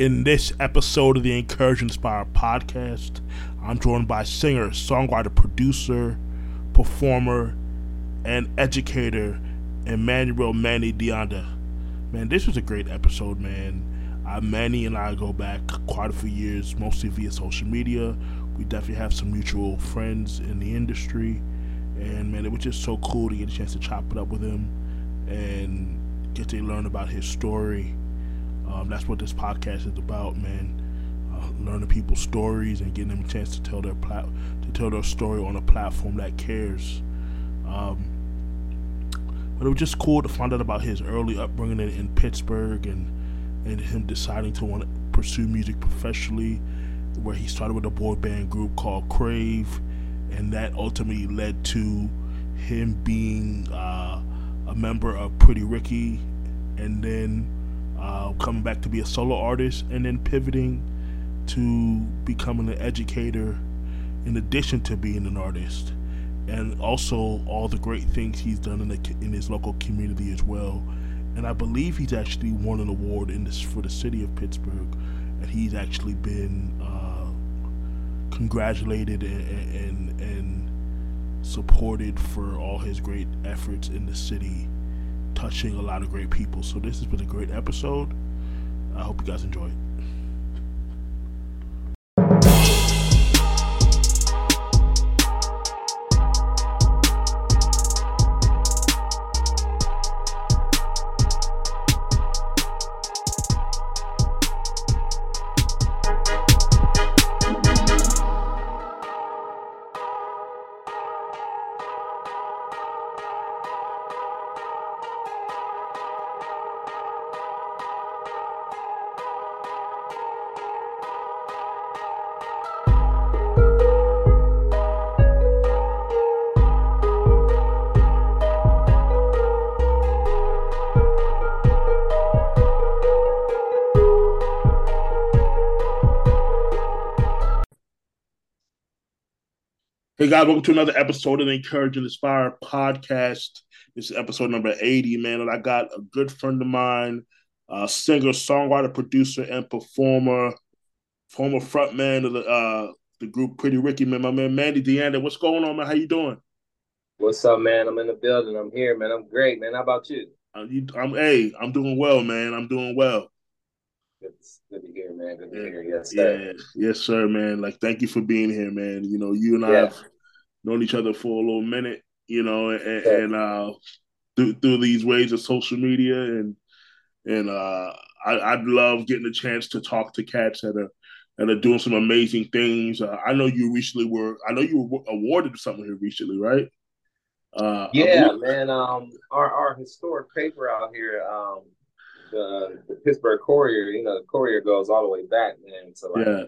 In this episode of the N'Courage N'Spire podcast, I'm joined by singer, songwriter, producer, performer, and educator Emanuel Manny De Anda. Man, this was a great episode, man. Uh, Manny and I go back quite a few years, mostly via social media. We definitely have some mutual friends in the industry. And man, it was just so cool to get a chance to chop it up with him and get to learn about his story um, that's what this podcast is about, man. Uh, learning people's stories and getting them a chance to tell their plat- to tell their story on a platform that cares. Um, but it was just cool to find out about his early upbringing in, in Pittsburgh and and him deciding to want to pursue music professionally, where he started with a boy band group called Crave, and that ultimately led to him being uh, a member of Pretty Ricky, and then uh, coming back to be a solo artist, and then pivoting to becoming an educator in addition to being an artist, and also all the great things he's done in, the, in his local community as well. And I believe he's actually won an award in this for the city of Pittsburgh, and he's actually been uh, congratulated and, and, and supported for all his great efforts in the city touching a lot of great people. So this has been a great episode. I hope you guys enjoy it. Hey guys, welcome to another episode of the N'Courage and N'Spire podcast. This is episode number 80, man. And I got a good friend of mine, uh, singer, songwriter, producer, and performer, former frontman of the uh, the group Pretty Ricky, man. My man Manny De Anda. What's going on, man? How you doing? What's up, man? I'm in the building. I'm here, man. I'm great, man. How about you? Uh, you I'm hey, I'm doing well, man. I'm doing well. Good, good to hear, man. Good to hear. Yes, sir. Yeah, yes, sir, man. Like, thank you for being here, man. You know, you and I have known each other for a little minute, you know, and, and uh, through, through these ways of social media, and and uh, I, would love getting a chance to talk to cats that are that are doing some amazing things. Uh, I know you recently were. I know you were awarded something here recently, right? Uh, yeah, man. Um, our our historic paper out here, um, the, the Pittsburgh Courier, you know, the Courier goes all the way back, man. So like, yeah.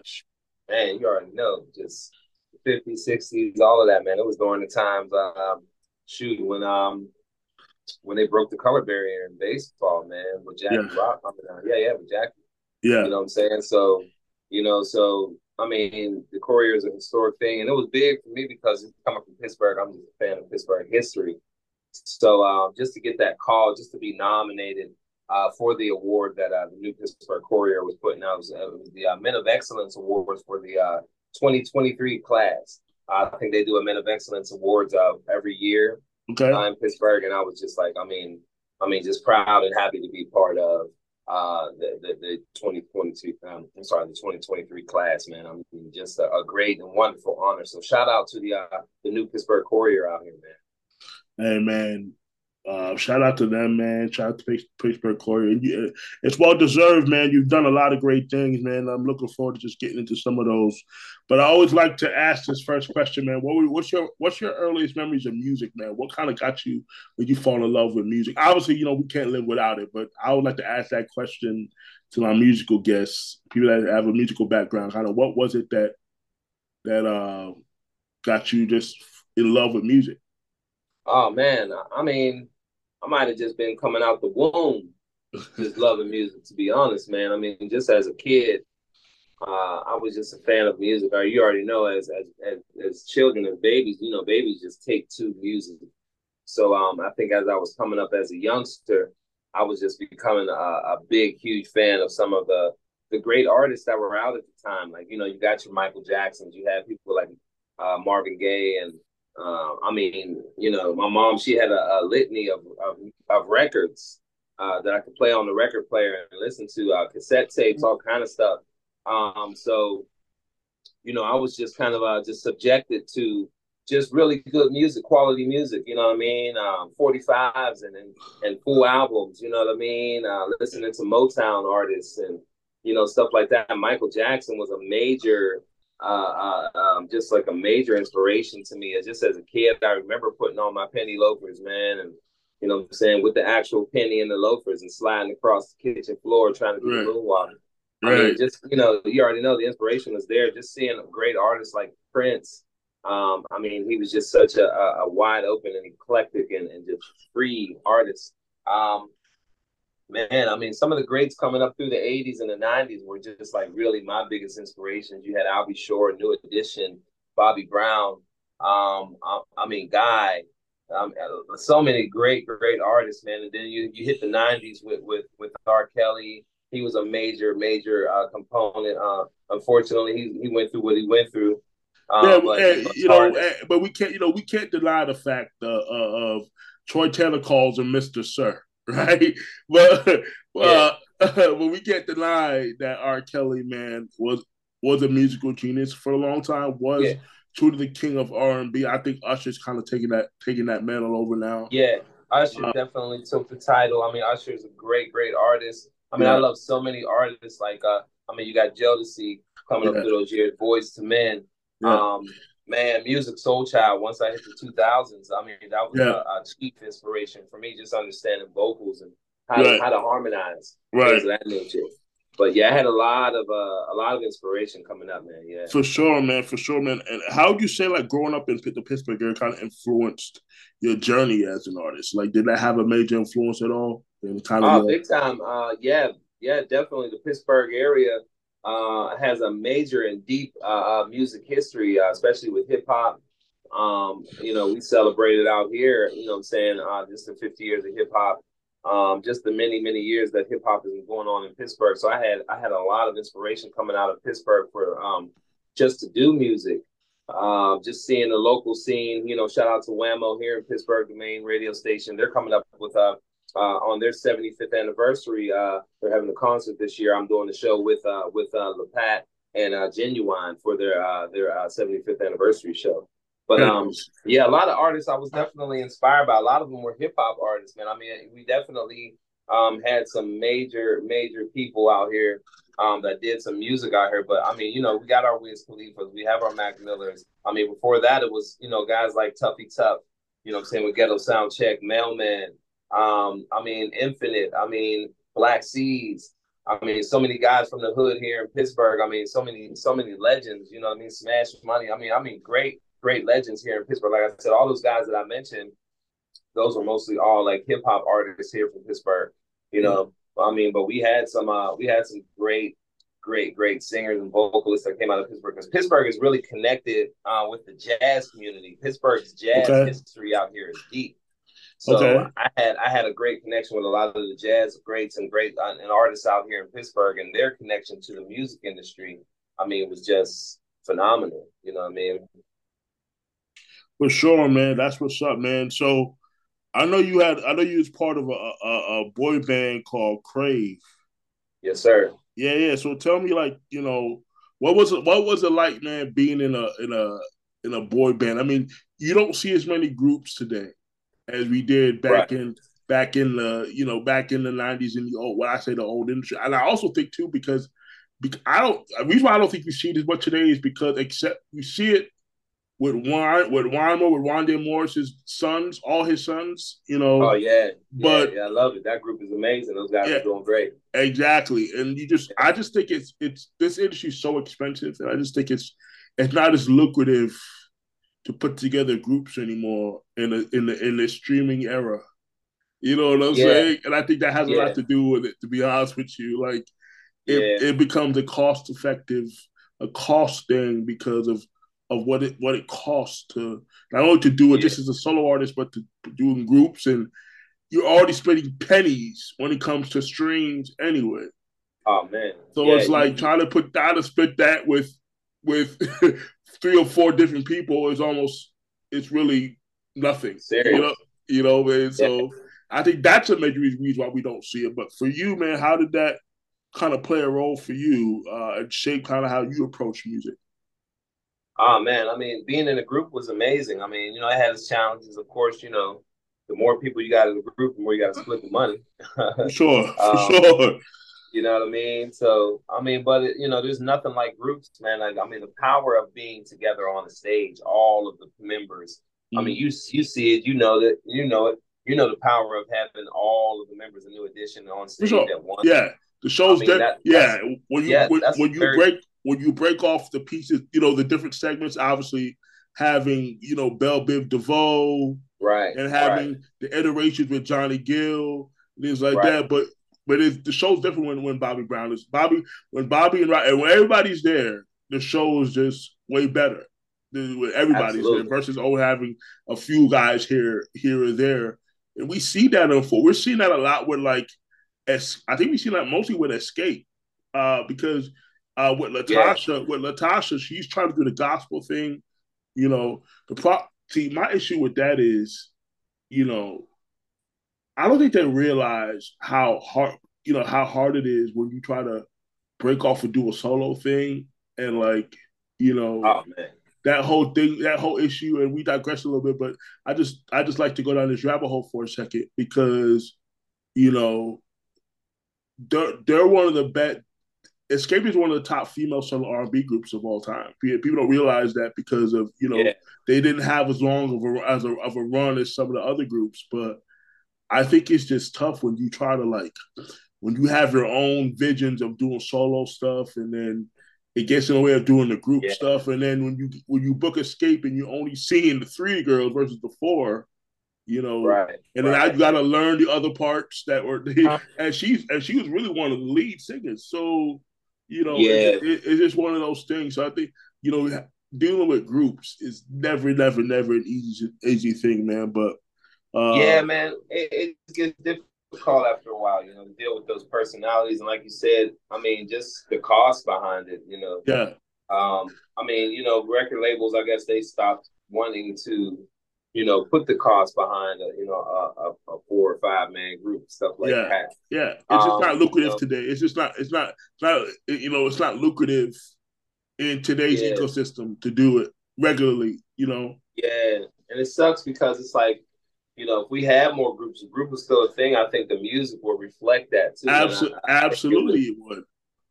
man, you already know, just 50s, 60s, all of that, man. It was during the times, um, shoot, when um when they broke the color barrier in baseball, man, with Jackie yeah. Rock coming down. Yeah, yeah, with Jackie. Yeah. You know what I'm saying? So, you know, so I mean, the Courier is a historic thing, and it was big for me because coming from Pittsburgh, I'm just a fan of Pittsburgh history. So, um, just to get that call, just to be nominated uh, for the award that uh, the new Pittsburgh Courier was putting out. It was, it was the uh, Men of Excellence Awards for the uh, 2023 class. I think they do a Men of Excellence Awards uh, every year okay. uh, in Pittsburgh, and I was just like, I mean, I mean, just proud and happy to be part of uh, the, the, the 2022. Um, I'm sorry, the 2023 class, man. I mean, just a, a, great and wonderful honor. So shout out to the uh, the new Pittsburgh Courier out here, man. Hey, man, uh, shout out to them, man. Shout out to Pittsburgh Courier. It's well deserved, man. You've done a lot of great things, man. I'm looking forward to just getting into some of those. But I always like to ask this first question, man. What were, what's your what's your earliest memories of music, man? What kind of got you when you fall in love with music? Obviously, you know we can't live without it, but I would like to ask that question to my musical guests, people that have a musical background. Kind of what was it that that uh, got you just in love with music? Oh man, I mean, I might have just been coming out the womb, just loving music. To be honest, man. I mean, just as a kid, uh, I was just a fan of music. Or you already know, as, as as as children and babies, you know, babies just take to music. So um, I think as I was coming up as a youngster, I was just becoming a, a big, huge fan of some of the the great artists that were out at the time. Like you know, you got your Michael Jacksons, you had people like uh, Marvin Gaye, and uh, I mean, you know, my mom she had a, a litany of, of, of records uh, that I could play on the record player and listen to, uh, cassette tapes, all kind of stuff. Um, so, you know, I was just kind of uh, just subjected to just really good music, quality music. You know what I mean? Um, 45s and, and and full albums. You know what I mean? Uh, listening to Motown artists and you know stuff like that. Michael Jackson was a major, uh, uh, um, just like a major inspiration to me. As just as a kid, I remember putting on my penny loafers, man, and you know what I'm saying, with the actual penny and the loafers and sliding across the kitchen floor trying to do right. moonwalking. Right. I mean, just you know, you already know the inspiration was there. Just seeing great artists like Prince um, I mean, he was just such a, a wide open and eclectic and, and just free artist. Um, man, I mean, some of the greats coming up through the 80s and the 90s were just like really my biggest inspirations. You had Al B. Sure, New Edition, Bobby Brown. Um, I, I mean, Guy. Um, so many great, great artists, man. And then you, you hit the 90s with, with, with R. Kelly. He was a major, major uh, component. Uh, unfortunately, he, he went through what he went through. Um, yeah, and, you know, and, but we can't, you know, we can't deny the fact uh, uh, of Troy Taylor calls him Mister Sir, right? But uh, but we can't deny that R. Kelly, man, was was a musical genius for a long time. Was yeah. truly the king of R and B. I think Usher's kind of taking that taking that mantle over now. Yeah, Usher uh, definitely took the title. I mean, Usher is a great, great artist. I mean, yeah. I love so many artists. Like, uh, I mean, you got Jodeci coming yeah. up through those years, Boyz II Men. Yeah. Um, man, Musiq Soulchild. Once I hit the two thousands, I mean that was yeah. a, a, chief inspiration for me, just understanding vocals and how right. to, how to harmonize, right? Of that nature. But yeah, I had a lot of uh, a lot of inspiration coming up, man. Yeah, for sure, man, for sure, man. And how would you say like growing up in the Pittsburgh area kind of influenced your journey as an artist? Like, did that have a major influence at all? In the time, uh, big time. Uh, yeah, yeah, definitely. The Pittsburgh area uh, has a major and deep uh, uh, music history, uh, especially with hip hop. Um, you know, we celebrated out here, you know I'm saying, uh, just the 50 years of hip hop, um, just the many, many years that hip hop has been going on in Pittsburgh. So I had I had a lot of inspiration coming out of Pittsburgh for um, just to do music. Uh, just seeing the local scene, you know, shout out to WAMO here in Pittsburgh, the main radio station. They're coming up with uh, on their 75th anniversary. Uh, they're having a concert this year. I'm doing the show with uh, with uh, Lapat and uh, Ginuwine for their uh, their uh, 75th anniversary show. But um, yeah, a lot of artists I was definitely inspired by. A lot of them were hip hop artists, man. I mean, we definitely um, had some major major people out here um, that did some music out here. But I mean, you know, we got our Wiz Khalifas, we have our Mac Millers. I mean, before that, it was you know guys like Tuffy Tuff. You know, I'm saying with Ghetto Sound Check, Mailman, um, I mean, Infinite. I mean, Black Seeds. I mean, so many guys from the hood here in Pittsburgh. I mean, so many, so many legends. You know, I mean, Smash Money. I mean, I mean, great, great legends here in Pittsburgh. Like I said, all those guys that I mentioned, those were mostly all like hip hop artists here from Pittsburgh. You know, mm-hmm. I mean, but we had some, uh, we had some great, great, great singers and vocalists that came out of Pittsburgh because Pittsburgh is really connected uh, with the jazz community. Pittsburgh's jazz okay. history out here is deep. So okay. I had I had a great connection with a lot of the jazz greats and great uh, and artists out here in Pittsburgh, and their connection to the music industry. I mean, it was just phenomenal. You know what I mean? For sure, man. That's what's up, man. So I know you had I know you was part of a, a, a boy band called Crave. Yes, sir. Yeah, yeah. So tell me, like, you know, what was it? What was it like, man, being in a in a in a boy band? I mean, you don't see as many groups today as we did back right. in back in the you know back in the nineties in the old what I say the old industry. And I also think too because, because I don't the reason why I don't think we see it as much today is because except we see it with Juan with WanMor with Wandale Morris's sons, all his sons, you know. Oh yeah, but yeah, yeah, I love it. That group is amazing. Those guys yeah, are doing great. Exactly, and you just I just think it's it's this industry is so expensive, and I just think it's it's not as lucrative to put together groups anymore in a, in the in the streaming era. You know what I'm yeah. saying? And I think that has yeah. a lot to do with it. To be honest with you, like it, yeah. it becomes a cost effective, a cost thing because of of what it what it costs to not only to do it just as a solo artist, but to do in groups and you're already spending pennies when it comes to streams anyway. Oh man. So it's like trying to put that to split that with with three or four different people is almost it's really nothing. Serious. You know, you know, man. So yeah. I think that's a major reason why we don't see it. But for you, man, how did that kind of play a role for you uh, and shape kind of how you approach music? Oh man, I mean, being in a group was amazing. I mean, you know, it had its challenges. Of course, you know, the more people you got in the group, the more you got to split the money. sure, um, sure. You know what I mean? So, I mean, but it, you know, there's nothing like groups, man. Like, I mean, the power of being together on the stage, all of the members. Mm-hmm. I mean, you you see it, you know that, you know it, you know the power of having all of the members of New Edition on stage sure. at once. Yeah, the show's I mean, that, yeah. When you yeah, when, when you very, break when you break off the pieces, you know the different segments. Obviously, having you know Bell Biv DeVoe, right, and having right. the iterations with Johnny Gill, things like right. that. But but the show's different when, when Bobby Brown is Bobby when Bobby and, and when everybody's there, the show is just way better. When everybody's Absolutely. there versus oh having a few guys here here or there, and we see that unfold. We're seeing that a lot with like, as I think we see that mostly with Xscape, uh, because uh, with LaTocha, yeah. with LaTocha, she's trying to do the gospel thing. You know, the pro. See, my issue with that is, you know, I don't think they realize how hard you know how hard it is when you try to break off and do a solo thing and like you know oh, that whole thing that whole issue and we digress a little bit but I just I just like to go down this rabbit hole for a second because you know they're they're one of the best Xscape is one of the top female solo R&B groups of all time. People don't realize that because of you know yeah. they didn't have as long of a as a of a run as some of the other groups, but I think it's just tough when you try to like when you have your own visions of doing solo stuff and then it gets in the way of doing the group yeah. stuff. And then when you when you book Xscape and you're only seeing the three girls versus the four, you know, right. And then right. I got to learn the other parts that were. Uh-huh. and she's and she was really one of the lead singers. So you know, yeah. it, it, it's just one of those things. So I think you know, dealing with groups is never, never, never an easy easy thing, man. But uh, yeah, man, it, it gets difficult after a while, you know, to deal with those personalities. And like you said, I mean, just the cost behind it, you know. Yeah. Um, I mean, you know, record labels, I guess they stopped wanting to, you know, put the cost behind a, you know, a, a, a four or five man group, stuff like yeah. that. Yeah. It's just um, not lucrative you know, today. It's just not, it's not, it's not, you know, it's not lucrative in today's yeah. ecosystem to do it regularly, you know. Yeah. And it sucks because it's like, you know, if we had more groups, a group is still a thing. I think the music will reflect that too. Absolutely, I, I absolutely, it would, it would.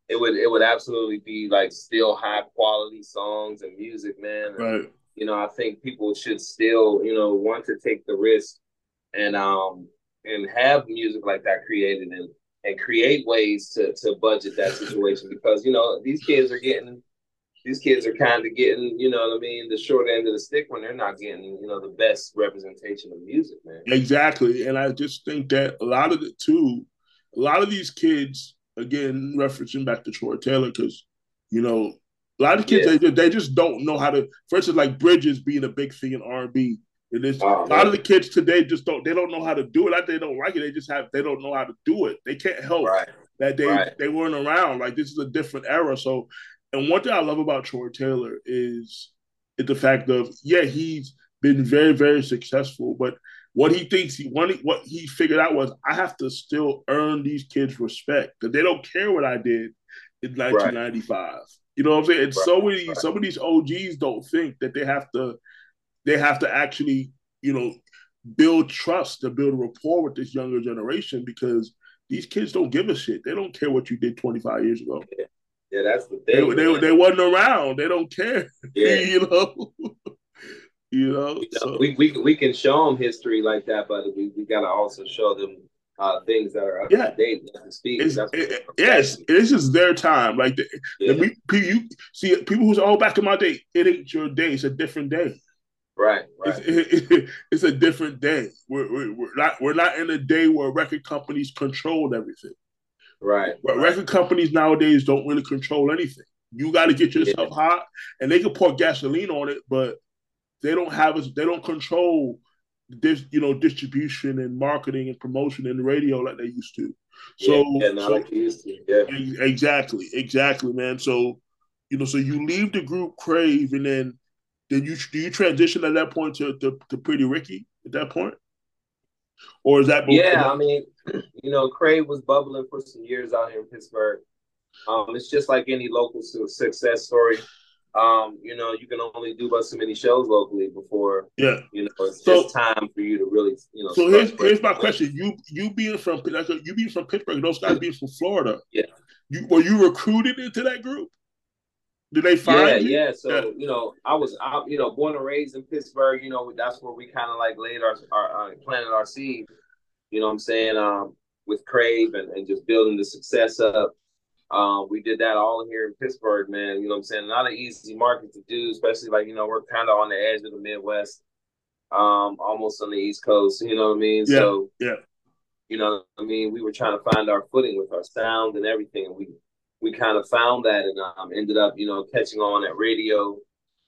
It would. It would absolutely be like still high quality songs and music, man. Right. you know, I think people should still, you know, want to take the risk and um and have music like that created and and create ways to to budget that situation because you know these kids are getting these kids are kind of getting, you know what I mean, the short end of the stick when they're not getting, you know, the best representation of music, man. Exactly. And I just think that a lot of it too, a lot of these kids, again, referencing back to Troy Taylor, because, you know, a lot of kids, yeah. they, they just don't know how to, for instance, like Bridges being a big thing in R&B. And this, oh, a lot of the kids today just don't, they don't know how to do it. Not they don't like it. They just have, they don't know how to do it. They can't help right. that they, right. they weren't around. Like this is a different era. So and one thing I love about Troy Taylor is, is the fact of yeah he's been very very successful, but what he thinks he what he, what he figured out was I have to still earn these kids respect because they don't care what I did in 1995. Right. You know what I'm saying? And right. so many right. some of these OGs don't think that they have to they have to actually you know build trust to build rapport with this younger generation because these kids don't give a shit. They don't care what you did 25 years ago. Yeah. That's the thing. They, they, they, wasn't around. They don't care. Yeah. you know. you know, you know so. we, we we can show them history like that, but we, we gotta also show them uh, things that are up yeah. to date. It's, it, yes, it's just their time. Like the, yeah. the, you see people who say, "Oh, back in my day, it ain't your day. It's a different day." Right, right. It's, it, it's a different day. We're, we're, we're, not we're not in a day where record companies controlled everything. Right. But right. record companies nowadays don't really control anything. You got to get yourself yeah. hot, and they can pour gasoline on it, but they don't have us. They don't control this, you know, distribution and marketing and promotion the radio like they used to. So, yeah, not so, like used to. Yeah. Exactly, exactly, man. So, you know, so you leave the group Crave, and then then you do you transition at that point to to, to Pretty Ricky at that point, or is that? Yeah, I mean, you know, Crave was bubbling for some years out here in Pittsburgh. Um, it's just like any local success story um, you know, you can only do about so many shows locally before, yeah, you know, it's so, just time for you to really, you know. So here's here's my question: you you being from you being from Pittsburgh, those guys being from Florida, yeah, you were you recruited into that group? Did they find yeah, you? Yeah, So yeah. you know, I was, I, you know, born and raised in Pittsburgh. You know, that's where we kind of like laid our, our uh, planted our seed. You know, what I'm saying, um, with Crave and, and just building the success up um, we did that all here in Pittsburgh, man. You know what I'm saying? Not an easy market to do, especially like, you know, we're kind of on the edge of the Midwest, um, almost on the East Coast. You know what I mean? Yeah, so, yeah. You know I mean? We were trying to find our footing with our sound and everything. And we, we kind of found that and um, ended up, you know, catching on at radio,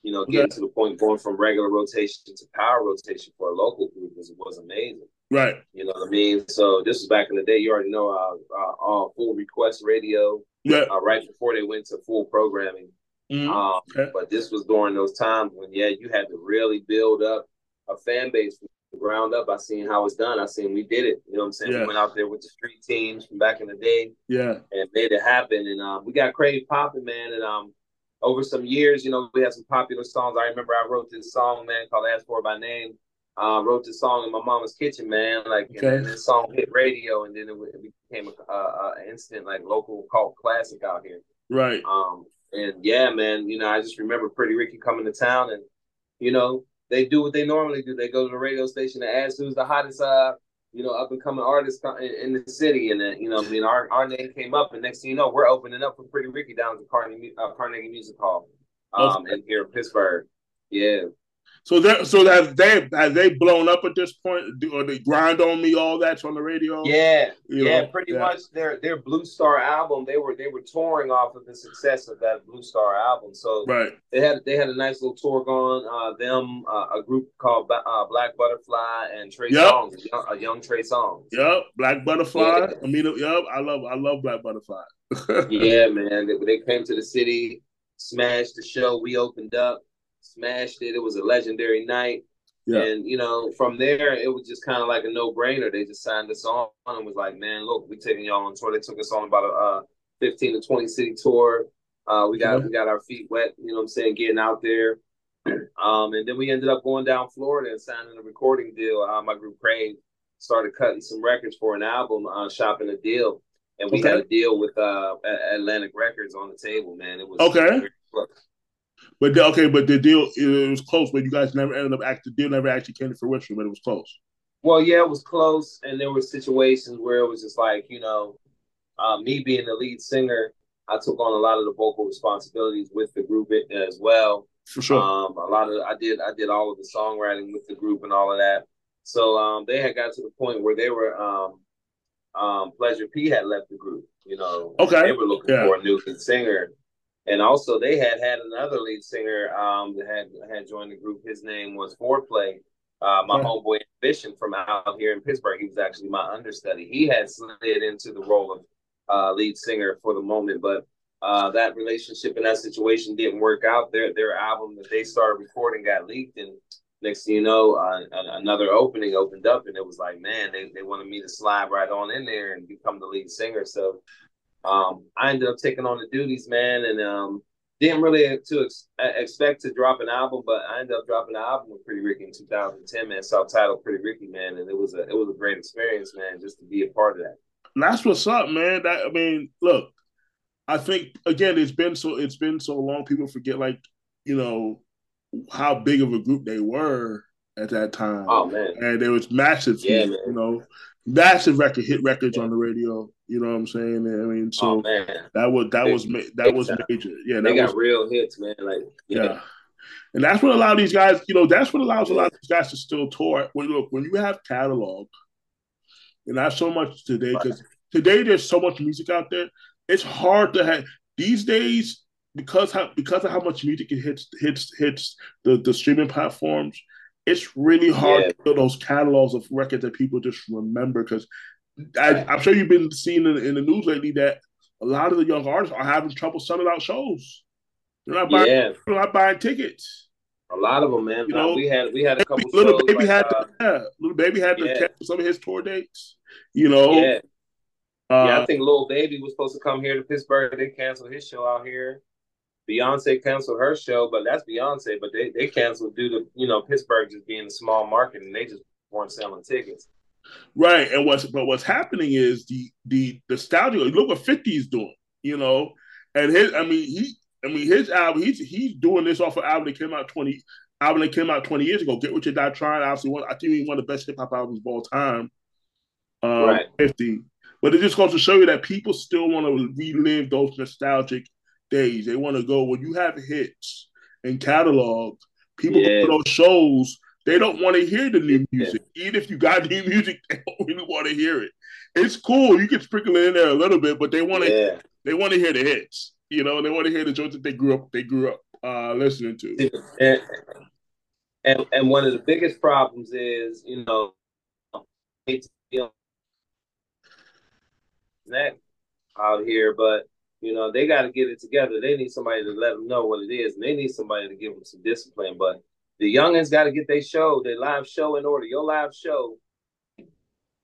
you know, getting to the point going from regular rotation to power rotation for a local group was, was amazing. Right. You know what I mean? So this was back in the day. You already know uh, uh, uh full request radio. Yeah. Uh, right before they went to full programming. Mm-hmm. Um, okay. But this was during those times when, yeah, you had to really build up a fan base from ground up. I seen how it's done. I seen we did it. You know what I'm saying? Yeah. We went out there with the street teams from back in the day. Yeah. And made it happen. And um, we got Crave popping, man. And um, over some years, you know, we had some popular songs. I remember I wrote this song, man, called Ask For By Name. Uh, wrote this song in my mama's kitchen, man. Like, okay. and this song hit radio, and then it, it became a, a, a, instant like local cult classic out here. Right. Um, and yeah, man, you know, I just remember Pretty Ricky coming to town, and you know, they do what they normally do. They go to the radio station and ask who's the hottest, uh, you know, up and coming artist in, in, the city, and then you know, I mean, our, our name came up, and next thing you know, we're opening up for Pretty Ricky down at the Carnegie, uh, Carnegie Music Hall, um, in here in Pittsburgh. Yeah, so that so have they have they blown up at this point, or they grind on me all that's on the radio? Yeah, yeah, know? pretty yeah. much. Their their Blue Star album, they were they were touring off of the success of that Blue Star album. So right, they had they had a nice little tour going. Uh, them uh, a group called uh, Black Butterfly and Trey yep. Songz, a young, a young Trey Songz. Yep, Black Butterfly. Yeah. I mean, yep, I love I love Black Butterfly. yeah, man, they, they came to the city, smashed the show. We opened up smashed it. It was a legendary night. Yeah. And you know, from there, it was just kind of like a no brainer. They just signed us on and was like, "Man, look, we taking y'all on tour." They took us on about a uh, fifteen to twenty city tour. Uh, we got yeah. we got our feet wet. You know what I'm saying? Getting out there. Um, and then we ended up going down Florida and signing a recording deal. Uh, my group Crave started cutting some records for an album, uh, shopping a deal, and we okay. had a deal with uh, Atlantic Records on the table. Man, it was okay. But the, okay, but the deal it was close, but you guys never ended up act. The deal never actually came to fruition, but it was close. Well, yeah, it was close, and there were situations where it was just like you know, uh, me being the lead singer, I took on a lot of the vocal responsibilities with the group as well. For sure. Um, a lot of I did I did all of the songwriting with the group and all of that. So um, they had got to the point where they were um, um, Pleasure P had left the group. You know, okay, they were looking yeah. for a new lead singer, and also they had had another lead singer um, that had had joined the group. His name was Foreplay. Uh, my yeah. homeboy Ambition from out here in Pittsburgh. He was actually my understudy. He had slid into the role of uh, lead singer for the moment, but uh, that relationship and that situation didn't work out. Their their album that they started recording got leaked, and next thing you know, uh, another opening opened up, and it was like, man, they, they wanted me to slide right on in there and become the lead singer. So um, I ended up taking on the duties, man, and um, didn't really to ex- expect to drop an album, but I ended up dropping an album with Pretty Ricky in 2010, man, self-titled Pretty Ricky, man, and it was a it was a great experience, man, just to be a part of that. That's what's up, man. That I mean, look, I think again, it's been so it's been so long. People forget, like you know, how big of a group they were at that time. Oh man, and there was massive, yeah, you know, massive record hit records yeah. on the radio. You know what I'm saying? I mean, so oh, that was that was that was major. Yeah, they got was, real hits, man. Like yeah. yeah. And that's what allowed these guys, you know, that's what allows a lot of these guys to still tour. When look, when you have catalog, and not so much today, because today there's so much music out there. It's hard to have these days because how because of how much music it hits hits hits the, the streaming platforms. It's really hard yeah. to build those catalogs of records that people just remember because I, am sure you've been seeing in, in, the news lately that a lot of the young artists are having trouble selling out shows. They're not buying. Yeah. They're not buying tickets. A lot of them, man. You know, we had we had a couple. Little shows baby like, had uh, to, yeah, Lil Baby had to yeah. cancel some of his tour dates. You know. Yeah. Uh, yeah, I think Lil Baby was supposed to come here to Pittsburgh. They canceled his show out here. Beyonce canceled her show, but that's Beyonce. But they, they canceled due to you know Pittsburgh just being a small market and they just weren't selling tickets. Right, and what's but what's happening is the the nostalgia. Look what Fifty is doing, you know, and his. I mean, he. I mean, his album. He's he's doing this off of album that came out twenty album that came out twenty years ago. Get Rich or Die Trying. Obviously, one. I think he's one of the best hip hop albums of all time. Um, right. Fifty, but it just goes to show you that people still want to relive those nostalgic days. They want to go when you have hits and catalog. People yeah. go to those shows they don't want to hear the new music. Even if you got new music, they don't really want to hear it. It's cool. You can sprinkle it in there a little bit, but they want to yeah. they want to hear the hits. You know, they want to hear the jokes that they grew up they grew up uh, listening to. And, and and one of the biggest problems is, you know, that out here, but you know, they got to get it together. They need somebody to let them know what it is, and they need somebody to give them some discipline. But the youngins got to get their show, their live show in order. Your live show.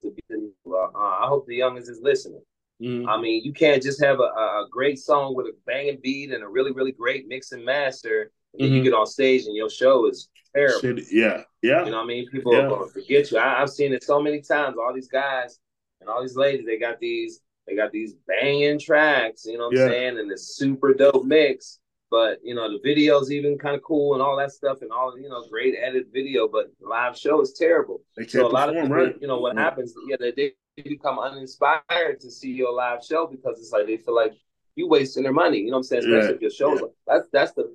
To be, uh, I hope the youngins is listening. Mm-hmm. I mean, you can't just have a, a great song with a banging beat and a really, really great mix and master. And mm-hmm. you get on stage and your show is terrible. Shit, yeah, yeah. You know what I mean? People yeah. are going to forget you. I, have seen it so many times. All these guys and all these ladies, they got these, they got these banging tracks. You know what I'm saying? And this super dope mix. But you know, the video's even kind of cool and all that stuff, and all you know, great edit video. But live show is terrible. So a lot perform, of people, right? you know, what happens? Yeah, they, they become uninspired to see your live show because it's like they feel like you wasting their money. You know what I'm saying? Especially yeah. if your show, yeah. that's that's the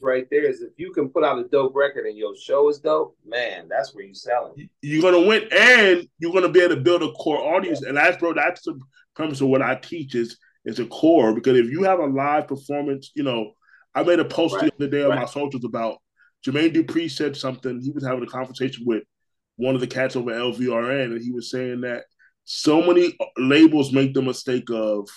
right there is if you can put out a dope record and your show is dope, man, that's where you selling. You're gonna win, and you're gonna be able to build a core audience. And that's bro, that's the premise of what I teach is is a core because if you have a live performance, you know, I made a post right. the other day on right. my socials about Jermaine Dupri said something. He was having a conversation with one of the cats over LVRN, and he was saying that so many labels make the mistake of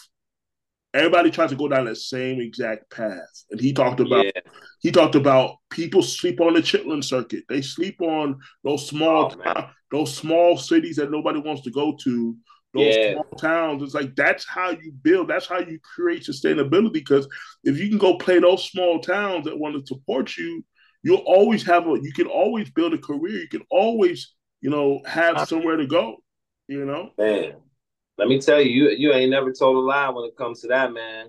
everybody tries to go down that same exact path. And he talked about yeah. he talked about people sleep on the Chitlin circuit. They sleep on those small oh, those small cities that nobody wants to go to those yeah. small towns. It's like that's how you build, that's how you create sustainability. Because if you can go play those small towns that want to support you, you'll always have a you can always build a career. You can always, you know, have somewhere to go. You know? Man, let me tell you, you you ain't never told a lie when it comes to that, man.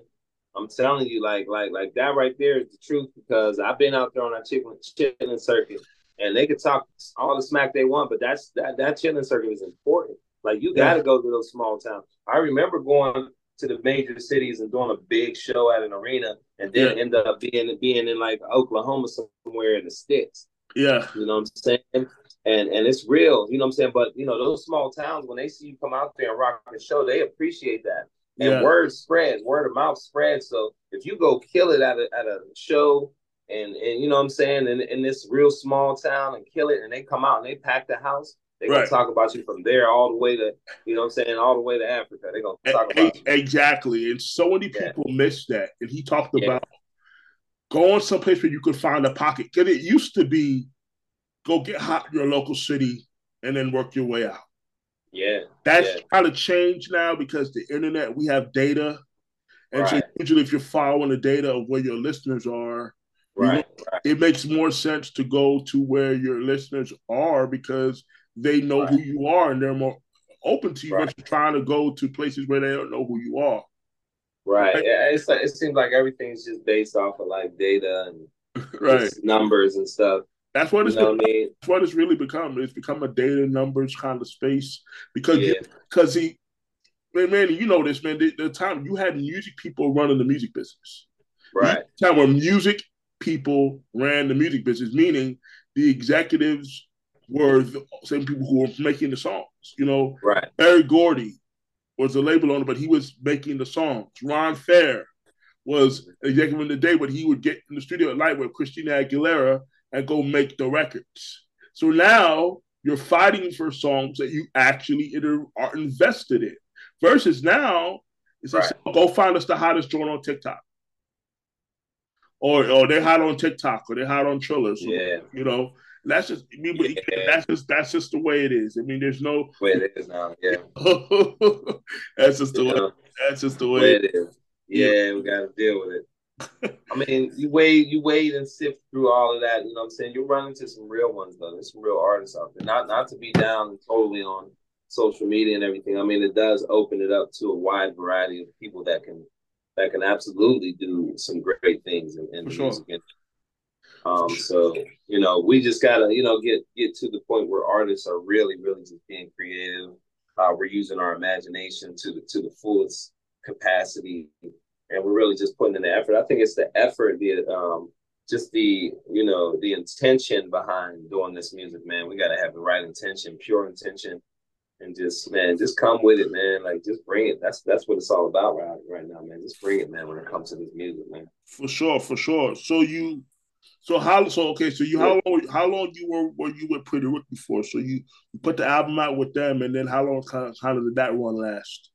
I'm telling you, like, like, like that right there is the truth because I've been out there on that chicken chitlin circuit, and they could talk all the smack they want, but that's that that chitlin circuit is important. Like you got to go to those small towns. I remember going to the major cities and doing a big show at an arena, and then yeah. end up being being in like Oklahoma somewhere in the sticks. Yeah, you know what I'm saying. And and it's real, you know what I'm saying. But you know those small towns when they see you come out there and rock the show, they appreciate that. And yeah. word spreads, word of mouth spreads. So if you go kill it at a at a show and and you know what I'm saying, in, in this real small town and kill it, and they come out and they pack the house, they're right. gonna talk about you from there all the way to, you know what I'm saying, all the way to Africa. They're gonna talk about a- Exactly. And so many people yeah. miss that. And he talked yeah. about going someplace where you could find a pocket. Because it used to be go get hot in your local city and then work your way out. Yeah. That's yeah. kind of changed now because the internet, we have data. And right. so usually if you're following the data of where your listeners are, right. right. it makes more sense to go to where your listeners are because they know right. who you are and they're more open to you right. you're trying to go to places where they don't know who you are. Right. right? Yeah, it's like, it seems like everything's just based off of like data and right. numbers and stuff. That's what it's. You know what I mean? That's what it's really become. It's become a data numbers kind of space because because yeah. he, man, man, you know this, man. The, the, time you had music people running the music business, right? The time where music people ran the music business, meaning the executives were the same people who were making the songs. You know, right? Berry Gordy was the label owner, but he was making the songs. Ron Fair was executive in the day, but he would get in the studio at night with Christina Aguilera and go make the records. So now you're fighting for songs that you actually are invested in. Versus now, it's right. like, go find us the hottest joint on TikTok. Or, or they're hot on TikTok or they're hot on Triller. So, yeah. You know, that's just I mean, yeah. that's just that's just the way it is. I mean, there's no way it is now. Yeah. that's just the you way know, that's just the way, way it is. Yeah, yeah, we gotta deal with it. I mean, you wait, you wait and sift through all of that. You know what I'm saying? You run into some real ones though. There's some real artists out there. Not not to be down totally on social media and everything. I mean, it does open it up to a wide variety of people that can that can absolutely do some great things in, in sure. music. Um, so you know, we just gotta you know get get to the point where artists are really really just being creative. Uh, we're using our imagination to the to the fullest capacity and we're really just putting in the effort. I think it's the effort, the um, just the you know the intention behind doing this music, man. We got to have the right intention, pure intention, and just man, just come with it, man. Like just bring it. That's that's what it's all about right right now, man. Just bring it, man. When it comes to this music, man. For sure, for sure. So you. So how so okay so you how long how long you were were you with Pretty Ricky for? So you, you put the album out with them and then how long kind of, how did that run last?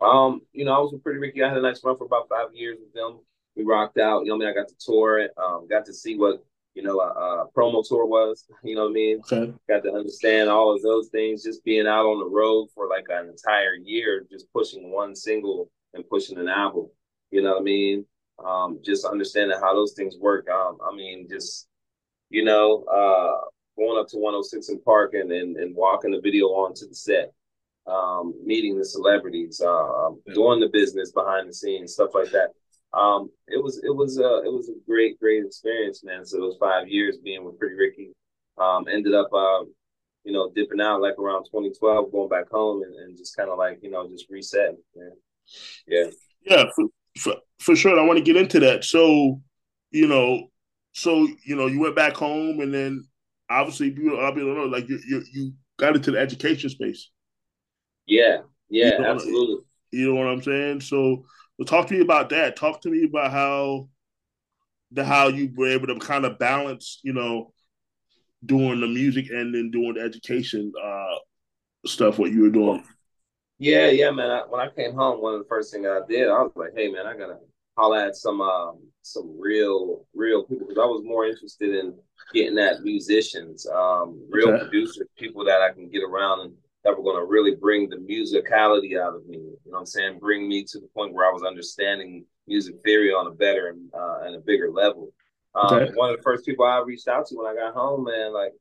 Um, you know, I was with Pretty Ricky. I had a nice run for about five years with them. We rocked out. You know, I mean, I got to tour it. Um, got to see what you know a, a, promo tour was. You know what I mean? Okay. Got to understand all of those things. Just being out on the road for like an entire year, just pushing one single and pushing an album. You know what I mean? Um, just understanding how those things work. Um, I mean, just you know, uh, going up to 106 & Park and, and and walking the video onto the set um, meeting the celebrities, uh, doing the business behind the scenes, stuff like that. Um, it was it was a it was a great great experience, man. So those five years being with Pretty Ricky, um, ended up uh, you know dipping out like around 2012, going back home and, and just kind of like you know just resetting. Man. Yeah, yeah, for, for for sure. I want to get into that. So you know, so you know, you went back home and then obviously I'll be like you you you got into the education space. Yeah, yeah, you know, absolutely. You know what I'm saying? So, so talk to me about that. Talk to me about how the how you were able to kind of balance, you know, doing the music and then doing the education uh stuff. What you were doing? Yeah, yeah, man. I, when I came home, one of the first things I did, I was like, "Hey, man, I gotta holler at some um some real real people because I was more interested in getting at musicians, um, real okay. producers, people that I can get around and that were going to really bring the musicality out of me. You know what I'm saying? Bring me to the point where I was understanding music theory on a better and, uh, and a bigger level. Um, okay. One of the first people I reached out to when I got home, man, like,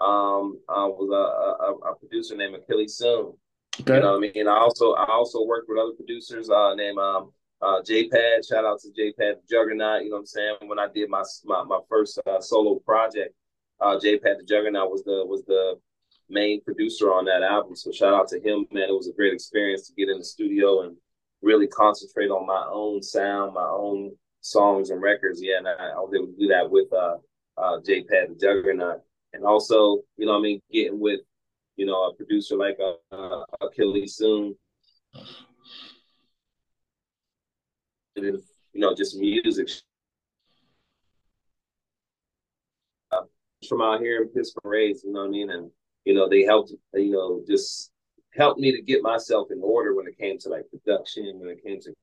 um, uh, was a, a, a, producer named Achilles Soon. Okay. You know what I mean? I also I also worked with other producers uh, named um, uh, JPad. Shout out to JPad Juggernaut. You know what I'm saying? When I did my my, my first uh, solo project, uh, JPad the Juggernaut was the was the main producer on that album. So shout out to him, man. It was a great experience to get in the studio and really concentrate on my own sound, my own songs and records. Yeah, and I, I was able to do that with uh, uh, JPad the Juggernaut, and also, you know, what I mean, getting with, you know, a producer like uh, uh Achilles Soon. And then, you know, just music. Uh, from out here in Pittsburgh, you know what I mean, and you know, they helped, you know, just helped me to get myself in order when it came to like production, when it came to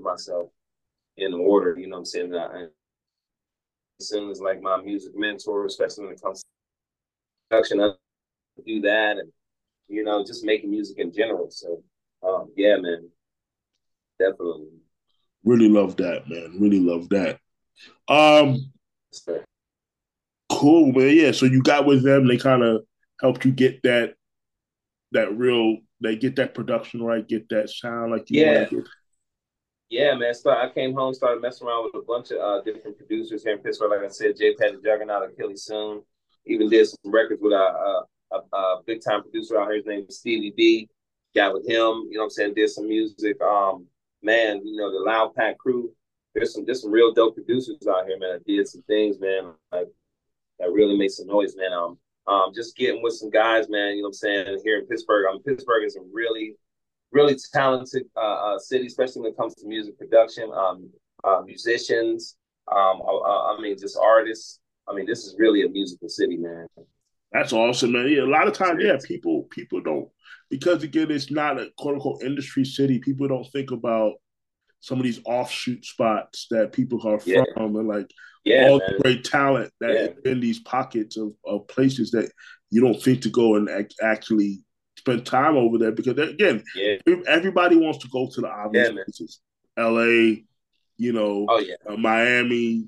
myself in order, you know what I'm saying? I, Sim is like my music mentor, especially when it comes to production. Do that and, you know, just making music in general. So, um, yeah, man, definitely. Really love that, man. Really love that. Um, Cool, man. Yeah. So you got with them. They kind of helped you get that that real. They get that production right. Get that sound like you yeah. Yeah, man. So I came home, started messing around with a bunch of uh, different producers here in Pittsburgh. Like I said, J. Pat the Juggernaut, Achilles Soon. Even did some records with our a, a, a big time producer out here. His name is Stevie B. Got with him. You know what I'm saying? Did some music. Um, man, you know the Loud Pack crew. There's some there's some real dope producers out here, man. I did some things, man. Like that really makes some noise, man. Um, um, just getting with some guys, man. You know what I'm saying? Here in Pittsburgh, I mean, Pittsburgh is a really, really talented uh, uh, city, especially when it comes to music production. Um, uh, musicians, Um, I, I mean, just artists. I mean, this is really a musical city, man. That's awesome, man. Yeah, a lot of times, yeah, people people don't because again, it's not a quote unquote industry city. People don't think about some of these offshoot spots that people are yeah. from and like yeah, all man. the great talent that yeah. in these pockets of, of places that you don't think to go and actually spend time over there because again, yeah. everybody wants to go to the obvious places, L.A., you know, oh, yeah. Uh, Miami,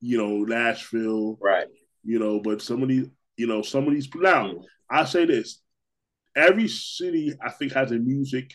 you know, Nashville, right? You know, but some of these, you know, some of these. Now. I say this: every city, I think, has a music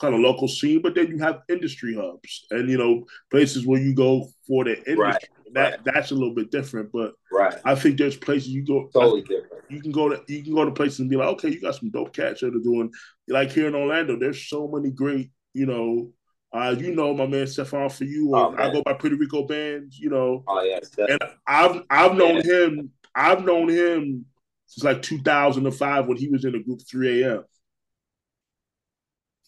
kind of local scene, but then you have industry hubs and you know places where you go for the industry. Right. That right. that's a little bit different, but right. I think there's places you go totally different. You can go to you can go to places and be like, okay, you got some dope cats that are doing like here in Orlando. There's so many great, you know, uh, you know my man Stefan for you. Oh, I go by Puerto Rico bands, you know. Oh yeah, and I've I've known yeah. him. I've known him since like 2005 when he was in the group 3 a.m.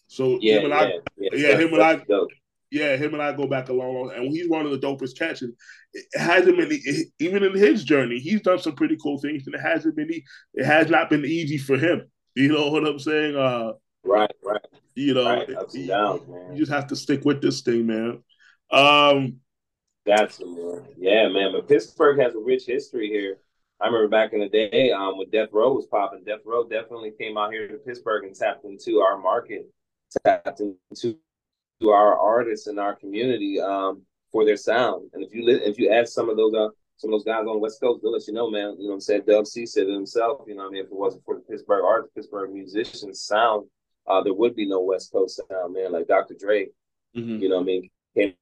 So yeah, him and I, yeah, yeah him and I, dope. yeah, him and I go back a long, long, and he's one of the dopest. And it hasn't been even in his journey. He's done some pretty cool things, and it hasn't been. It has not been easy for him. You know what I'm saying? Uh, right, right. You know, right. Ups downs, man. You just have to stick with this thing, man. Um, that's man. Yeah, man. But Pittsburgh has a rich history here. I remember back in the day um, when Death Row was popping. Death Row definitely came out here to Pittsburgh and tapped into our market tapped into to our artists and our community um, for their sound. And if you li- if you ask some of those uh, some of those guys on the West Coast, they'll let you know, man. You know what I'm saying? Dub C said it himself. You know what I mean? If it wasn't for the Pittsburgh artists, Pittsburgh musicians sound, uh, there would be no West Coast sound, man. Like Dr. Dre, mm-hmm. you know what I mean? Came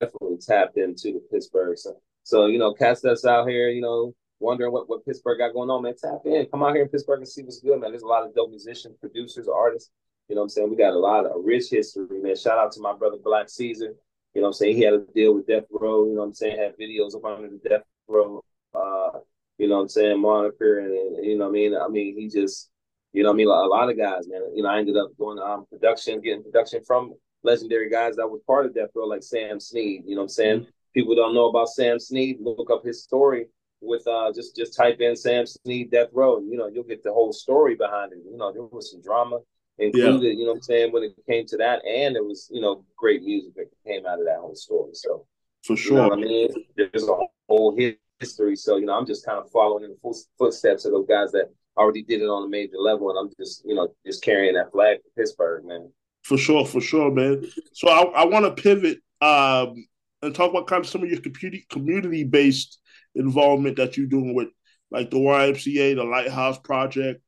definitely tapped into the Pittsburgh. So, so you know, cast us out here, you know, wondering what, what Pittsburgh got going on, man. Tap in. Come out here in Pittsburgh and see what's good, man. There's a lot of dope musicians, producers, artists you know what I'm saying? We got a lot of a rich history, man. Shout out to my brother Black Caesar. You know what I'm saying? He had a deal with Death Row, you know what I'm saying? Had videos up under the Death Row, uh, you know what I'm saying, moniker. And, and, you know what I mean? I mean, he just, you know what I mean? A lot of guys, man. You know, I ended up doing um, production, getting production from legendary guys that was part of Death Row, like Sam Sneed. You know what I'm saying? Mm-hmm. People don't know about Sam Sneed. Look up his story with uh just just type in Sam Sneed Death Row, and you know you'll get the whole story behind it. You know there was some drama, included, yeah. you know what I'm saying, when it came to that. And it was, you know, great music that came out of that whole story. So for sure. You know I mean? There's a whole history. So, you know, I'm just kind of following in the footsteps of those guys that already did it on a major level. And I'm just, you know, just carrying that flag for Pittsburgh, man. For sure, for sure, man. So I, I want to pivot um, and talk about kind of some of your community community based involvement that you're doing with like the YMCA, the Lighthouse Project,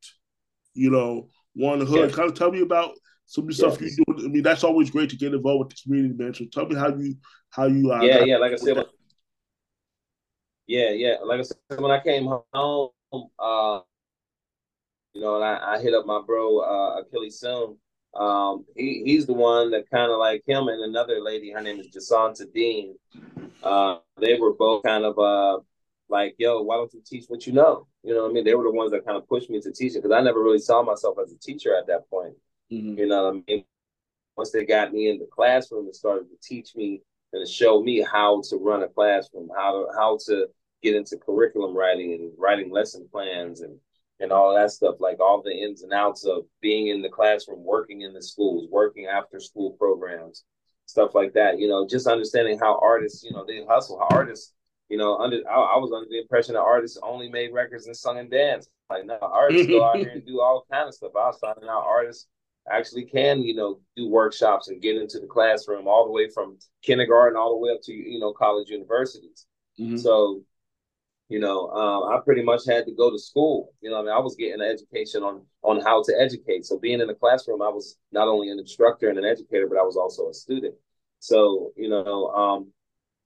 you know, 1Hood. Yeah. Kind of tell me about some of the stuff you do. I mean, that's always great to get involved with the community, man. So tell me how you how you uh, yeah yeah like I said. When, yeah, yeah. Like I said, when I came home, uh, you know, and I, I hit up my bro uh, Achilles soon. Um, he he's the one that kind of like him and another lady. Her name is Jasanta Dean. Uh, they were both kind of uh like, yo, why don't you teach what you know? You know what I mean? They were the ones that kind of pushed me to teach it because I never really saw myself as a teacher at that point. Mm-hmm. You know what I mean? Once they got me in the classroom and started to teach me and to show me how to run a classroom, how to how to get into curriculum writing and writing lesson plans and and all that stuff, like all the ins and outs of being in the classroom, working in the schools, working after school programs, stuff like that. You know, just understanding how artists, you know, they hustle, how artists you know, under I, I, was under the impression that artists only made records and sung and danced. Like no, artists go out here and do all kind of stuff. I was finding out artists actually can, you know, do workshops and get into the classroom all the way from kindergarten all the way up to you know college universities. Mm-hmm. So, you know, um, I pretty much had to go to school. You know, I mean, I was getting an education on on how to educate. So being in the classroom, I was not only an instructor and an educator, but I was also a student. So, you know, um,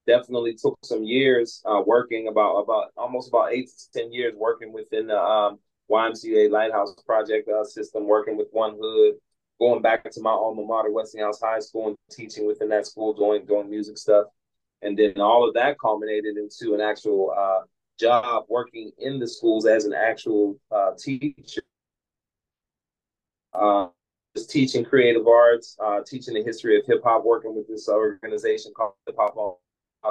definitely took some years uh, working about about almost about eight to ten years working within the um, YMCA Lighthouse Project uh, system, working with 1Hood, going back to my alma mater, Westinghouse High School, and teaching within that school, doing doing music stuff, and then all of that culminated into an actual uh, job working in the schools as an actual uh, teacher. Uh, just teaching creative arts, uh, teaching the history of hip hop, working with this organization called Hip Hop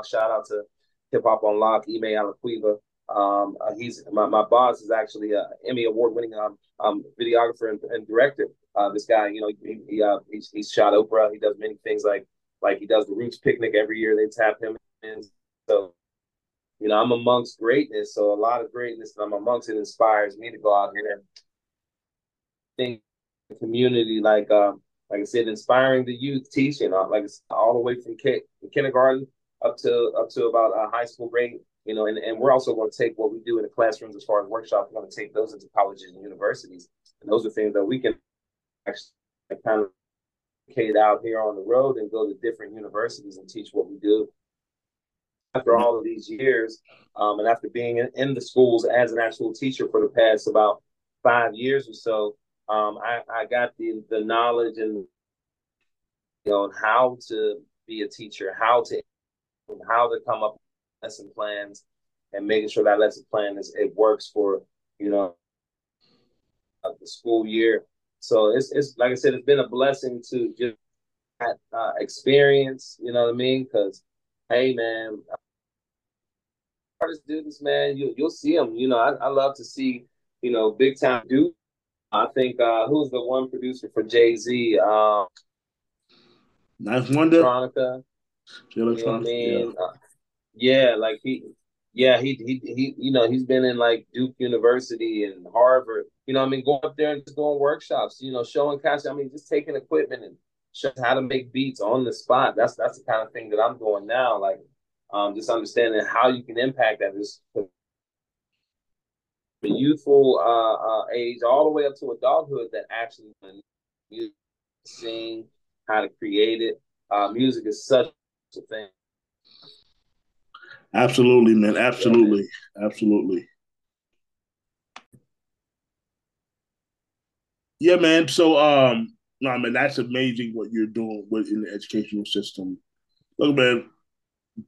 Shout out to Hip Hop on Lock, Emmai Alaquiva. Um, uh, he's my, my boss is actually a Emmy award winning um, um, videographer and, and director. Uh, this guy, you know, he, he uh, he's, he's shot Oprah. He does many things like like he does the Roots picnic every year. They tap him in. So, you know, I'm amongst greatness. So a lot of greatness that I'm amongst it inspires me to go out here and think community like um like I said, inspiring the youth, teaching uh, like all the way from kindergarten up to up to about a high school grade. You know, and, and we're also going to take what we do in the classrooms as far as workshops. We're going to take those into colleges and universities, and those are things that we can actually kind of out here on the road and go to different universities and teach what we do. After all of these years, um, and after being in, in the schools as an actual teacher for the past about five years or so, um, I, I got the the knowledge and you know how to be a teacher, how to how to come up with lesson plans, and making sure that lesson plan is it works for you know the school year. So it's it's like I said, it's been a blessing to just uh, experience. You know what I mean? Because hey, man, artists do this, man. You you'll see them. You know, I, I love to see you know big time do I think uh who's the one producer for Jay Z? Um, 9th Wonder. Electronica. You know what I mean? Yeah. Uh, yeah, like he, yeah, he he he, you know, he's been in like Duke University and Harvard. You know, I mean, going up there and just doing workshops. You know, showing cats. I mean, just taking equipment and showing how to make beats on the spot. That's that's the kind of thing that I'm doing now. Like, um, just understanding how you can impact that. Just the youthful uh, uh, age all the way up to adulthood that actually sing, how to create it. Uh, music is such a thing. Absolutely, man. Absolutely, absolutely. Yeah, man. So, um, no, man, that's amazing what you're doing within the educational system. Look, man,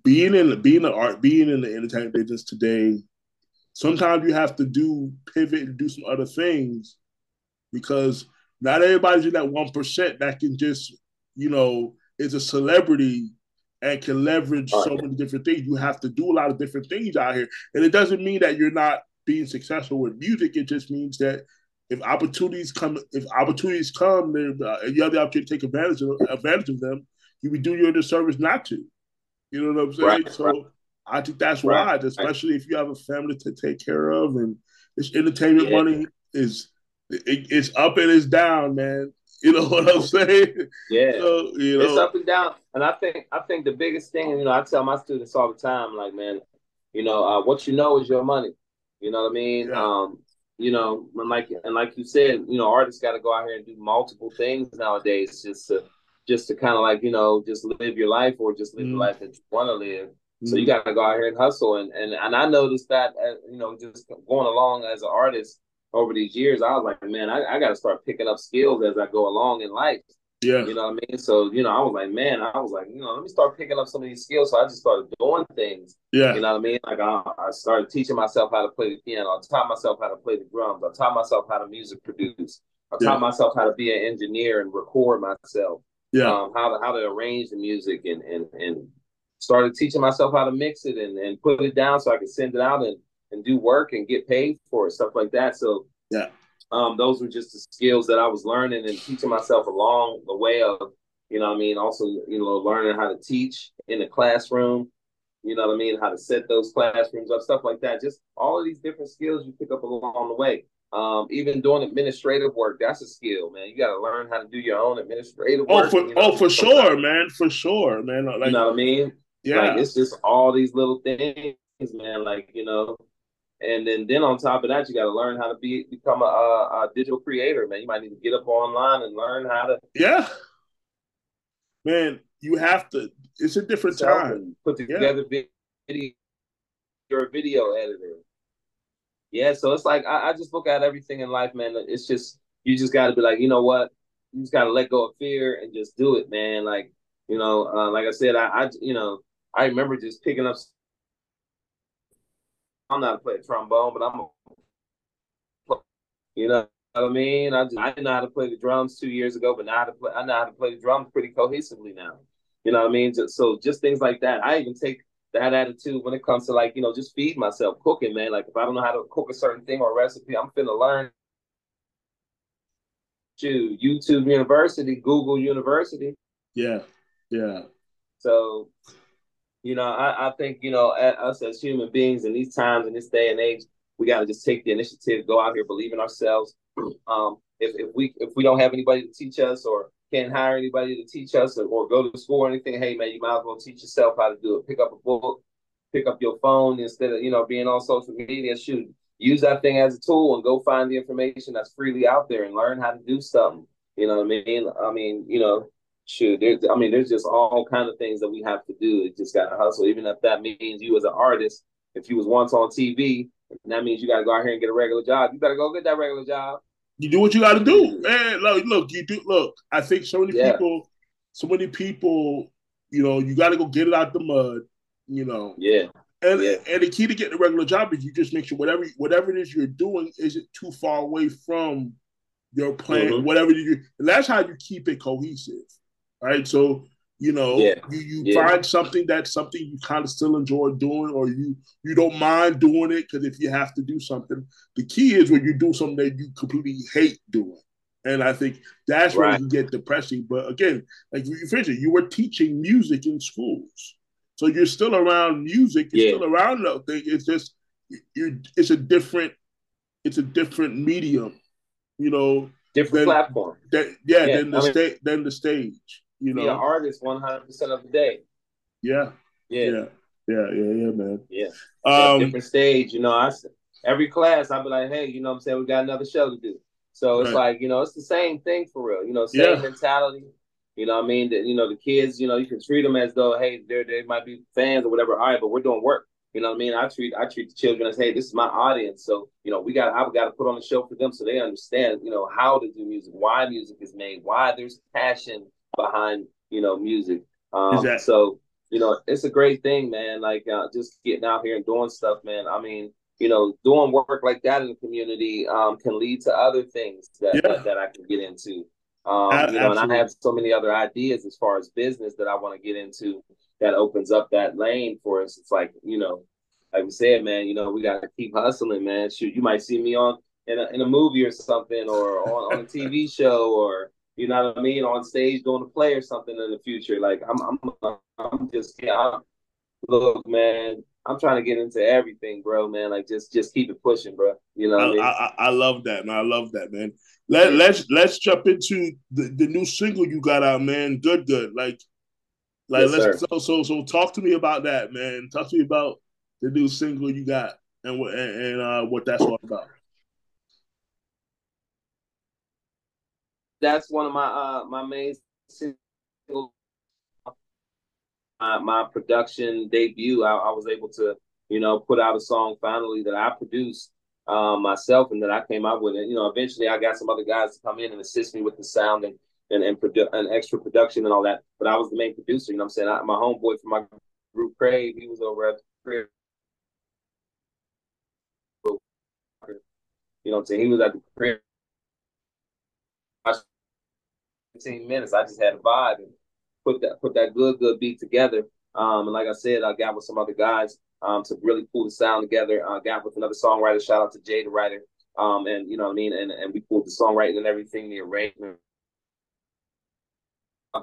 being in being the art, being in the entertainment business today sometimes you have to do pivot and do some other things because not everybody's in that one percent that can just, you know, is a celebrity and can leverage so many different things. You have to do a lot of different things out here. And it doesn't mean that you're not being successful with music. It just means that if opportunities come, if opportunities come, uh, you have the opportunity to take advantage of advantage of them. You would do your disservice not to. You know what I'm saying? Right, so right. I think that's right. wise, especially if you have a family to take care of, and this entertainment yeah. money is it, it's up and it's down, man. You know what I'm saying? Yeah. So, you know. It's up and down. And I think I think the biggest thing, you know, I tell my students all the time, like, man, you know, uh, what you know is your money. You know what I mean? Yeah. Um, you know, and like and like you said, you know, artists got to go out here and do multiple things nowadays just to just to kind of like you know just live your life or just live mm. the life that you want to live. So you got to go out here and hustle. And and and I noticed that uh, you know just going along as an artist over these years, I was like, man, I, I got to start picking up skills as I go along in life. Yeah, you know what I mean. So you know, I was like, man, I was like, you know, let me start picking up some of these skills. So I just started doing things. Yeah, you know what I mean. Like I, I started teaching myself how to play the piano. I taught myself how to play the drums. I taught myself how to music produce. I taught yeah. myself how to be an engineer and record myself. Yeah, um, how to how to arrange the music and and and started teaching myself how to mix it and, and put it down so I could send it out and, and do work and get paid for it, stuff like that. So yeah, um, those were just the skills that I was learning and teaching myself along the way of, you know I mean? Also, you know, learning how to teach in the classroom, you know what I mean? How to set those classrooms up, stuff like that. Just all of these different skills you pick up along the way. Um, even doing administrative work, that's a skill, man. You got to learn how to do your own administrative oh, work. For, you know, oh, for sure, man. For sure, man. Like, you know what I mean? Yeah, like, it's just all these little things, man. Like you know, and then then on top of that, you got to learn how to be become a, a, digital creator, man. You might need to get up online and learn how to. Yeah, man, you have to. It's a different time. Put together yeah. video. You're a video editor. Yeah, so it's like I, I just look at everything in life, man. It's just you just got to be like, you know what? You just got to let go of fear and just do it, man. Like you know, uh, like I said, I, I you know I remember just picking up. I'm not a player trombone, but I'm a, you know what I mean. I just, I didn't know how to play the drums two years ago, but now I, to play, I know how to play the drums pretty cohesively now. You know what I mean? Just, so just things like that. I even take that attitude when it comes to like you know just feed myself cooking, man. Like if I don't know how to cook a certain thing or recipe, I'm finna learn. To YouTube University, Google University. Yeah, yeah. So, you know, I, I think you know us as human beings in these times in this day and age, we got to just take the initiative, go out here, believe in ourselves. Um, if if we if we don't have anybody to teach us or can't hire anybody to teach us or, or go to school or anything, hey man, you might as well teach yourself how to do it. Pick up a book, pick up your phone instead of you know being on social media. Shoot, use that thing as a tool and go find the information that's freely out there and learn how to do something. You know what I mean? I mean, you know, shoot, there's, I mean, there's just all kind of things that we have to do. It just got to hustle, even if that means you as an artist. If you was once on TV, that means you got to go out here and get a regular job. You better go get that regular job. You do what you got to do, man. Look, look, you do. Look, I think so many yeah. people, so many people, you know, you got to go get it out the mud. You know. Yeah. And, yeah. and the key to getting a regular job is you just make sure whatever whatever it is you're doing isn't too far away from your plan, mm-hmm. whatever you do. And that's how you keep it cohesive. Right. So you know, yeah. you, you yeah. find something that's something you kind of still enjoy doing, or you you don't mind doing it because if you have to do something, the key is when you do something that you completely hate doing. And I think that's right. where you get depressing. But again, like you mentioned, you were teaching music in schools, so you're still around music. You're yeah. still around that thing. It's just you. It's a different. It's a different medium. You know, different than, platform. Yeah, yeah, than the stage. Than the stage. You know, be an artist one hundred percent of the day. Yeah. Yeah. Yeah. Yeah. Yeah. Yeah, man. Yeah. Um, different stage. You know, I every class I'll be like, hey, you know what I'm saying? We got another show to do. So it's right. like, you know, it's the same thing for real. You know, same yeah. mentality. You know I mean? That you know, the kids, you know, you can treat them as though, hey, they they might be fans or whatever. All right, but we're doing work. You know what I mean? I treat I treat the children as, hey, this is my audience. So, you know, we got I've got to put on a show for them so they understand, you know, how to do music, why music is made, why there's passion behind you know music. Um, exactly. So you know it's a great thing, man. Like uh, just getting out here and doing stuff, man. I mean, you know, doing work like that in the community um, can lead to other things that, yeah. that, that I can get into. Um, you know, and I have so many other ideas as far as business that I want to get into that opens up that lane for us. It's like, you know, like we said, man, you know, we got to keep hustling, man. Shoot, you might see me on in a, in a movie or something or on, on a TV show or, you know what I mean, on stage doing a play or something in the future. Like I'm, I'm, I'm just, yeah. I'm, look, man, I'm trying to get into everything, bro, man. Like just, just keep it pushing, bro. You know, I, I, mean? I, I, love that, man. I love that, man. Let let's let's jump into the, the new single you got out, man. Good, good. Like, like yes, let's so so so talk to me about that, man. Talk to me about the new single you got and what and, and uh, what that's all about. That's one of my uh my main singles. My, my production debut, I, I, was able to, you know, put out a song finally that I produced um, myself and that I came out with. And, you know, eventually I got some other guys to come in and assist me with the sound and and and, produ- and extra production and all that. But I was the main producer. You know, I'm saying I, my homeboy from my group, Craig, he was over at the You know, I'm saying he was at the crib 15 minutes. I just had a vibe and put that put that good good beat together. Um, and like I said, I got with some other guys um, to really pull the sound together. I got with another songwriter. Shout out to Jay, the writer. Um, and you know what I mean. And and we pulled the songwriting and everything, the arrangement.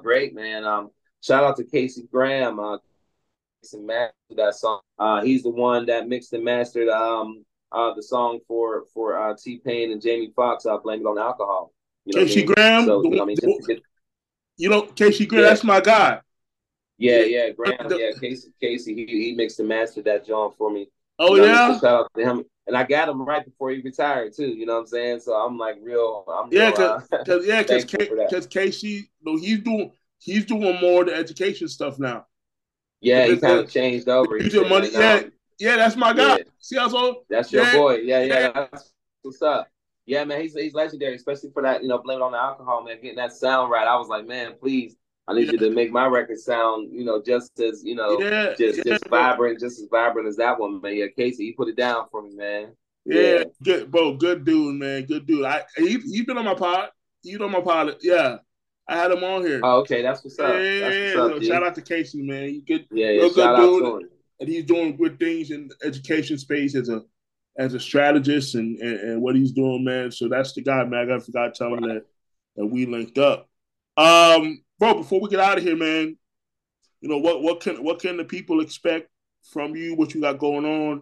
Great man. Um, shout out to Casey Graham. Uh, mastered that song. Uh, he's the one that mixed and mastered um uh the song for for uh T-Pain and Jamie Foxx. I uh, blame it on alcohol. You know Casey I mean? Graham. So, you know, I mean? get, you know Casey Graham. Yeah. That's my guy. Yeah, yeah, Graham. yeah, Casey. Casey. He he mixed and mastered that John for me. Oh you know, yeah. Shout out to him. And I got him right before he retired too. You know what I'm saying? So I'm like real. I'm yeah, because uh, yeah, because because Casey, you know, he's doing he's doing more of the education stuff now. Yeah, he kind of changed over. Doing money. Yeah, yeah, that's my guy. Yeah. See how so? That's your yeah. boy. Yeah, yeah, yeah. That's what's up. Yeah, man, he's he's legendary, especially for that, you know, blame it on the alcohol, man, getting that sound right. I was like, man, please, I need yeah. you to make my record sound, you know, just as, you know, yeah, just yeah. just vibrant, just as vibrant as that one, man. Yeah, Casey, he put it down for me, man. Yeah, good, bro, good dude, man, good dude. I he he been on my pod. He on my pod. Yeah, I had him on here. Oh, okay, that's what's up. Yeah, that's what's up, shout out to Casey, man. You good? Yeah, yeah. Good dude. and he's doing good things in the education space as a as a strategist and, and, and what he's doing, man. So that's the guy, man. I forgot to tell him that that we linked up. Um, bro, before we get out of here, man, you know what what can what can the people expect from you? What you got going on?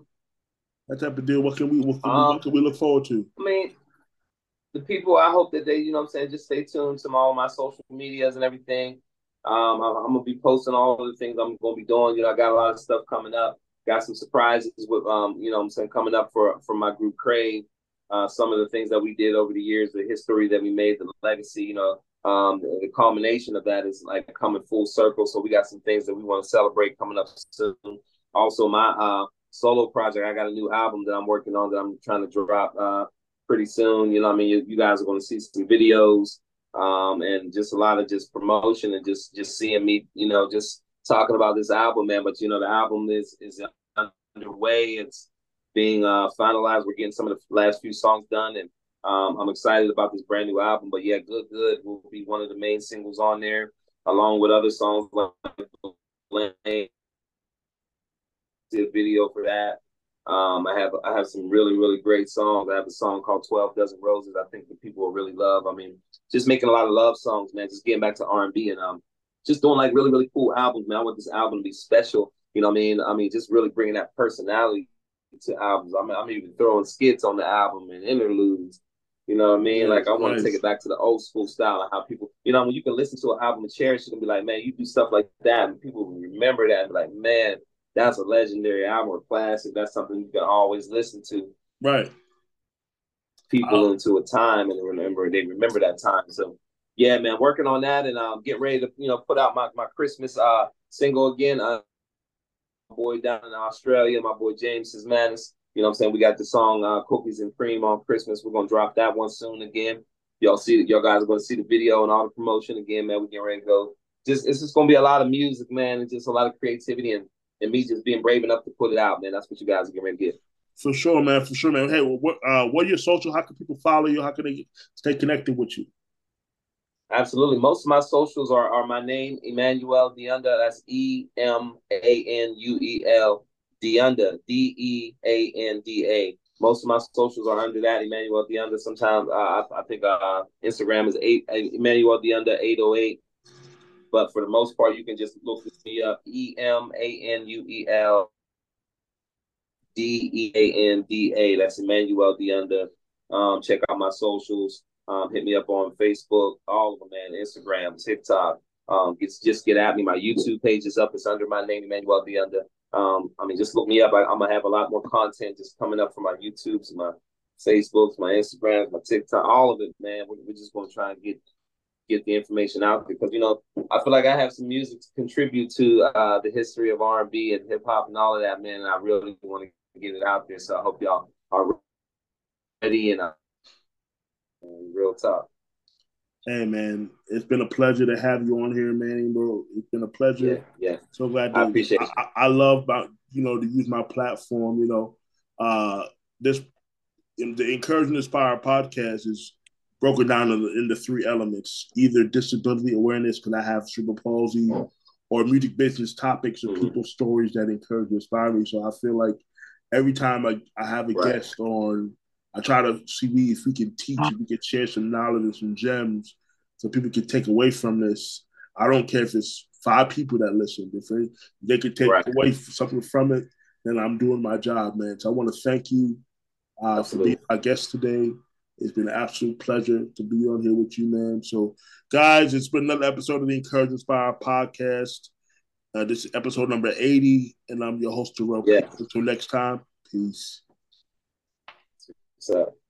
That type of deal. What can we what can, um, we, what can we look forward to? I mean, the people. I hope that they, you know, what I'm saying, just stay tuned to all my social medias and everything. Um, I'm, I'm, gonna be posting all the things I'm gonna be doing. You know, I got a lot of stuff coming up. Got some surprises with, um, you know, I'm saying coming up for for my group Crave. Uh, some of the things that we did over the years, the history that we made, the legacy. You know, um, the, the culmination of that is like coming full circle. So we got some things that we want to celebrate coming up soon. Also, my uh, solo project, I got a new album that I'm working on that I'm trying to drop uh, pretty soon. You know, I mean, you, you guys are going to see some videos um, and just a lot of just promotion and just just seeing me, you know, just talking about this album, man. But you know, the album is is underway. It's being uh, finalized. We're getting some of the last few songs done, and um, I'm excited about this brand new album. But yeah, Good Good will be one of the main singles on there, along with other songs like did a video for that. Um, I have I have some really really great songs. I have a song called Twelve Dozen Roses. I think that people will really love. I mean, just making a lot of love songs, man. Just getting back to R and B and um, just doing like really really cool albums, man. I want this album to be special. You know what I mean? I mean, just really bringing that personality to albums. I'm I'm even throwing skits on the album and interludes. You know what I mean? Yeah, like I want nice. to take it back to the old school style and how people, you know, when you can listen to an album and cherish it and be like, man, you do stuff like that, and people remember that and be like, man, that's a legendary album or classic. That's something you can always listen to. Right. People um, into a time and remember they remember that time. So yeah, man, working on that and um getting ready to, you know, put out my, my Christmas uh single again. Uh boy down in Australia, my boy James is Madness. You know what I'm saying? We got the song uh, Cookies and Cream on Christmas. We're gonna drop that one soon again. Y'all see y'all guys are gonna see the video and all the promotion again, man. We're getting ready to go. Just it's just gonna be a lot of music, man, and just a lot of creativity and and me just being brave enough to put it out, man. That's what you guys are getting ready to get. For sure, man. For sure, man. Hey, what uh, what are your social? How can people follow you? How can they stay connected with you? Absolutely. Most of my socials are, are my name, Emanuel De Anda. That's E M A N U E L De Anda, D E A N D A. Most of my socials are under that, Emanuel De Anda. Sometimes uh, I, I think uh, Instagram is eight, Emanuel De Anda 808. But for the most part, you can just look me up E M A N U E L D E A N D A. That's Emanuel De Anda. Um, check out my socials. Um, hit me up on Facebook, all of them, man. Instagram, TikTok. Um, get, just get at me. My YouTube page is up. It's under my name, Emanuel De Anda. Um, I mean, just look me up. I, am gonna have a lot more content just coming up from my YouTubes, my Facebooks, my Instagrams, my TikTok, all of it, man. We're, we're just gonna try and get get the information out because you know I feel like I have some music to contribute to uh, the history of R and B and hip hop and all of that, man. And I really want to get it out there. So I hope y'all are ready and, uh, real talk. Hey man, it's been a pleasure to have you on here, man. Bro, it's been a pleasure. Yeah, yeah. So glad. To, I appreciate. I, I, love about you know to use my platform. You know, uh, this the N'Courage and N'Spire podcast is broken down into, three elements: either disability awareness, because I have cerebral palsy, or music business topics or mm-hmm. people's stories that encourage and inspire me. So I feel like every time I, I have a right. guest on, I try to see if we can teach, if we can share some knowledge and some gems, so people can take away from this. I don't care if it's five people that listen. If they, they could take right. away something from it, then I'm doing my job, man. So I want to thank you uh, for being our guest today. It's been an absolute pleasure to be on here with you, man. So, guys, it's been another episode of the N'Courage N'Spire podcast. Uh, this is episode number 80, and I'm your host, Jerome. Yeah. Until next time, peace. Up?